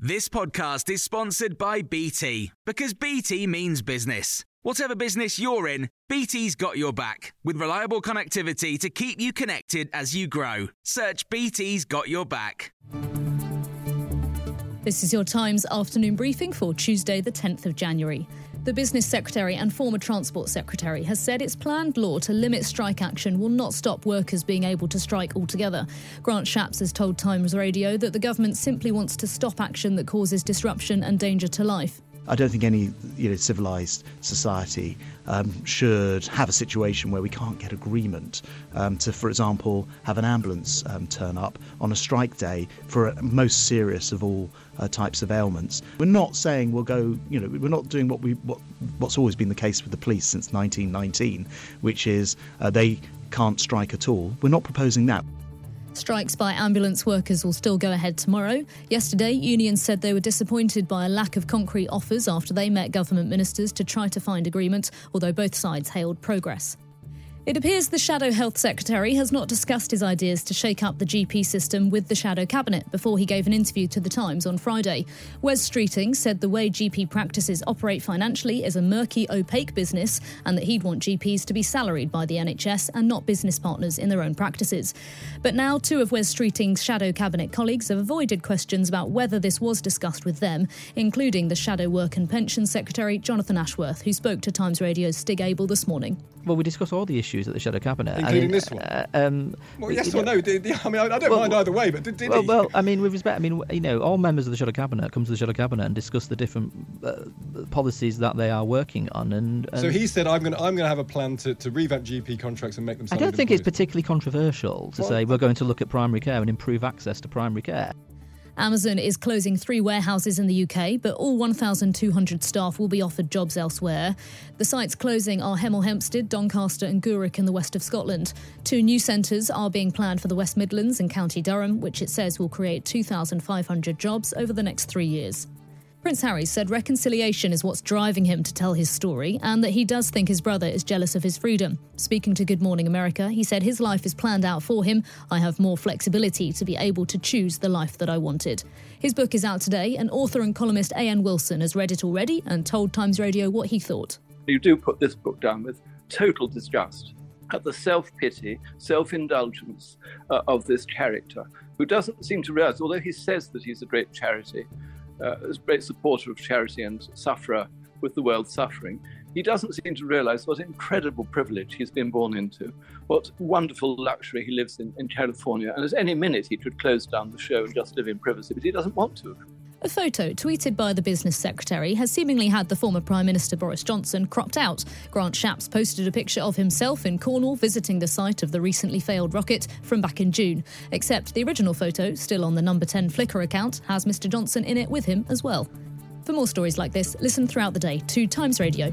This podcast is sponsored by BT because BT means business. Whatever business you're in, BT's got your back with reliable connectivity to keep you connected as you grow. Search BT's got your back. This is your Times afternoon briefing for Tuesday, the 10th of January. The Business Secretary and former Transport Secretary has said its planned law to limit strike action will not stop workers being able to strike altogether. Grant Shapps has told Times Radio that the government simply wants to stop action that causes disruption and danger to life. I don't think any you know, civilized society um, should have a situation where we can't get agreement um, to, for example, have an ambulance um, turn up on a strike day for a most serious of all uh, types of ailments. We're not saying we'll go, you know, we're not doing what we what, what's always been the case with the police since 1919, which is uh, they can't strike at all. We're not proposing that. Strikes by ambulance workers will still go ahead tomorrow. Yesterday, unions said they were disappointed by a lack of concrete offers after they met government ministers to try to find agreement, although both sides hailed progress. It appears the Shadow Health Secretary has not discussed his ideas to shake up the GP system with the Shadow Cabinet before he gave an interview to The Times on Friday. Wes Streeting said the way GP practices operate financially is a murky, opaque business and that he'd want GPs to be salaried by the NHS and not business partners in their own practices. But now, two of Wes Streeting's Shadow Cabinet colleagues have avoided questions about whether this was discussed with them, including the Shadow Work and Pension Secretary, Jonathan Ashworth, who spoke to Times Radio's Stig Abell this morning. Well, we discuss all the issues at the Shadow Cabinet, including I mean, this one. Uh, um, well, yes or know, no? Did, I mean, I, I don't well, mind either way, but did, did well, he? well, I mean, with respect, I mean, you know, all members of the Shadow Cabinet come to the Shadow Cabinet and discuss the different uh, policies that they are working on, and, and so he said, "I'm going, to, I'm going to have a plan to, to revamp GP contracts and make them." I don't think employees. it's particularly controversial to Well, say we're going to look at primary care and improve access to primary care. Amazon is closing three warehouses in the UK, but all 1,200 staff will be offered jobs elsewhere. The sites closing are Hemel Hempstead, Doncaster, and Gourock in the west of Scotland. Two new centres are being planned for the West Midlands and County Durham, which it says will create 2,500 jobs over the next three years. Prince Harry said reconciliation is what's driving him to tell his story and that he does think his brother is jealous of his freedom. Speaking to Good Morning America, he said his life is planned out for him. I have more flexibility to be able to choose the life that I wanted. His book is out today, and author and columnist A.N. Wilson has read it already and told Times Radio what he thought. You do put this book down with total disgust at the self pity, self indulgence uh, of this character, who doesn't seem to realize, although he says that he's a great charity, uh, a great supporter of charity and sufferer with the world suffering, he doesn't seem to realize what incredible privilege he's been born into, what wonderful luxury he lives in in California. And at any minute, he could close down the show and just live in privacy, but he doesn't want to. A photo tweeted by the business secretary has seemingly had the former Prime Minister Boris Johnson cropped out. Grant Shapps posted a picture of himself in Cornwall visiting the site of the recently failed rocket from back in June. Except the original photo, still on the number 10 Flickr account, has Mr. Johnson in it with him as well. For more stories like this, listen throughout the day to Times Radio.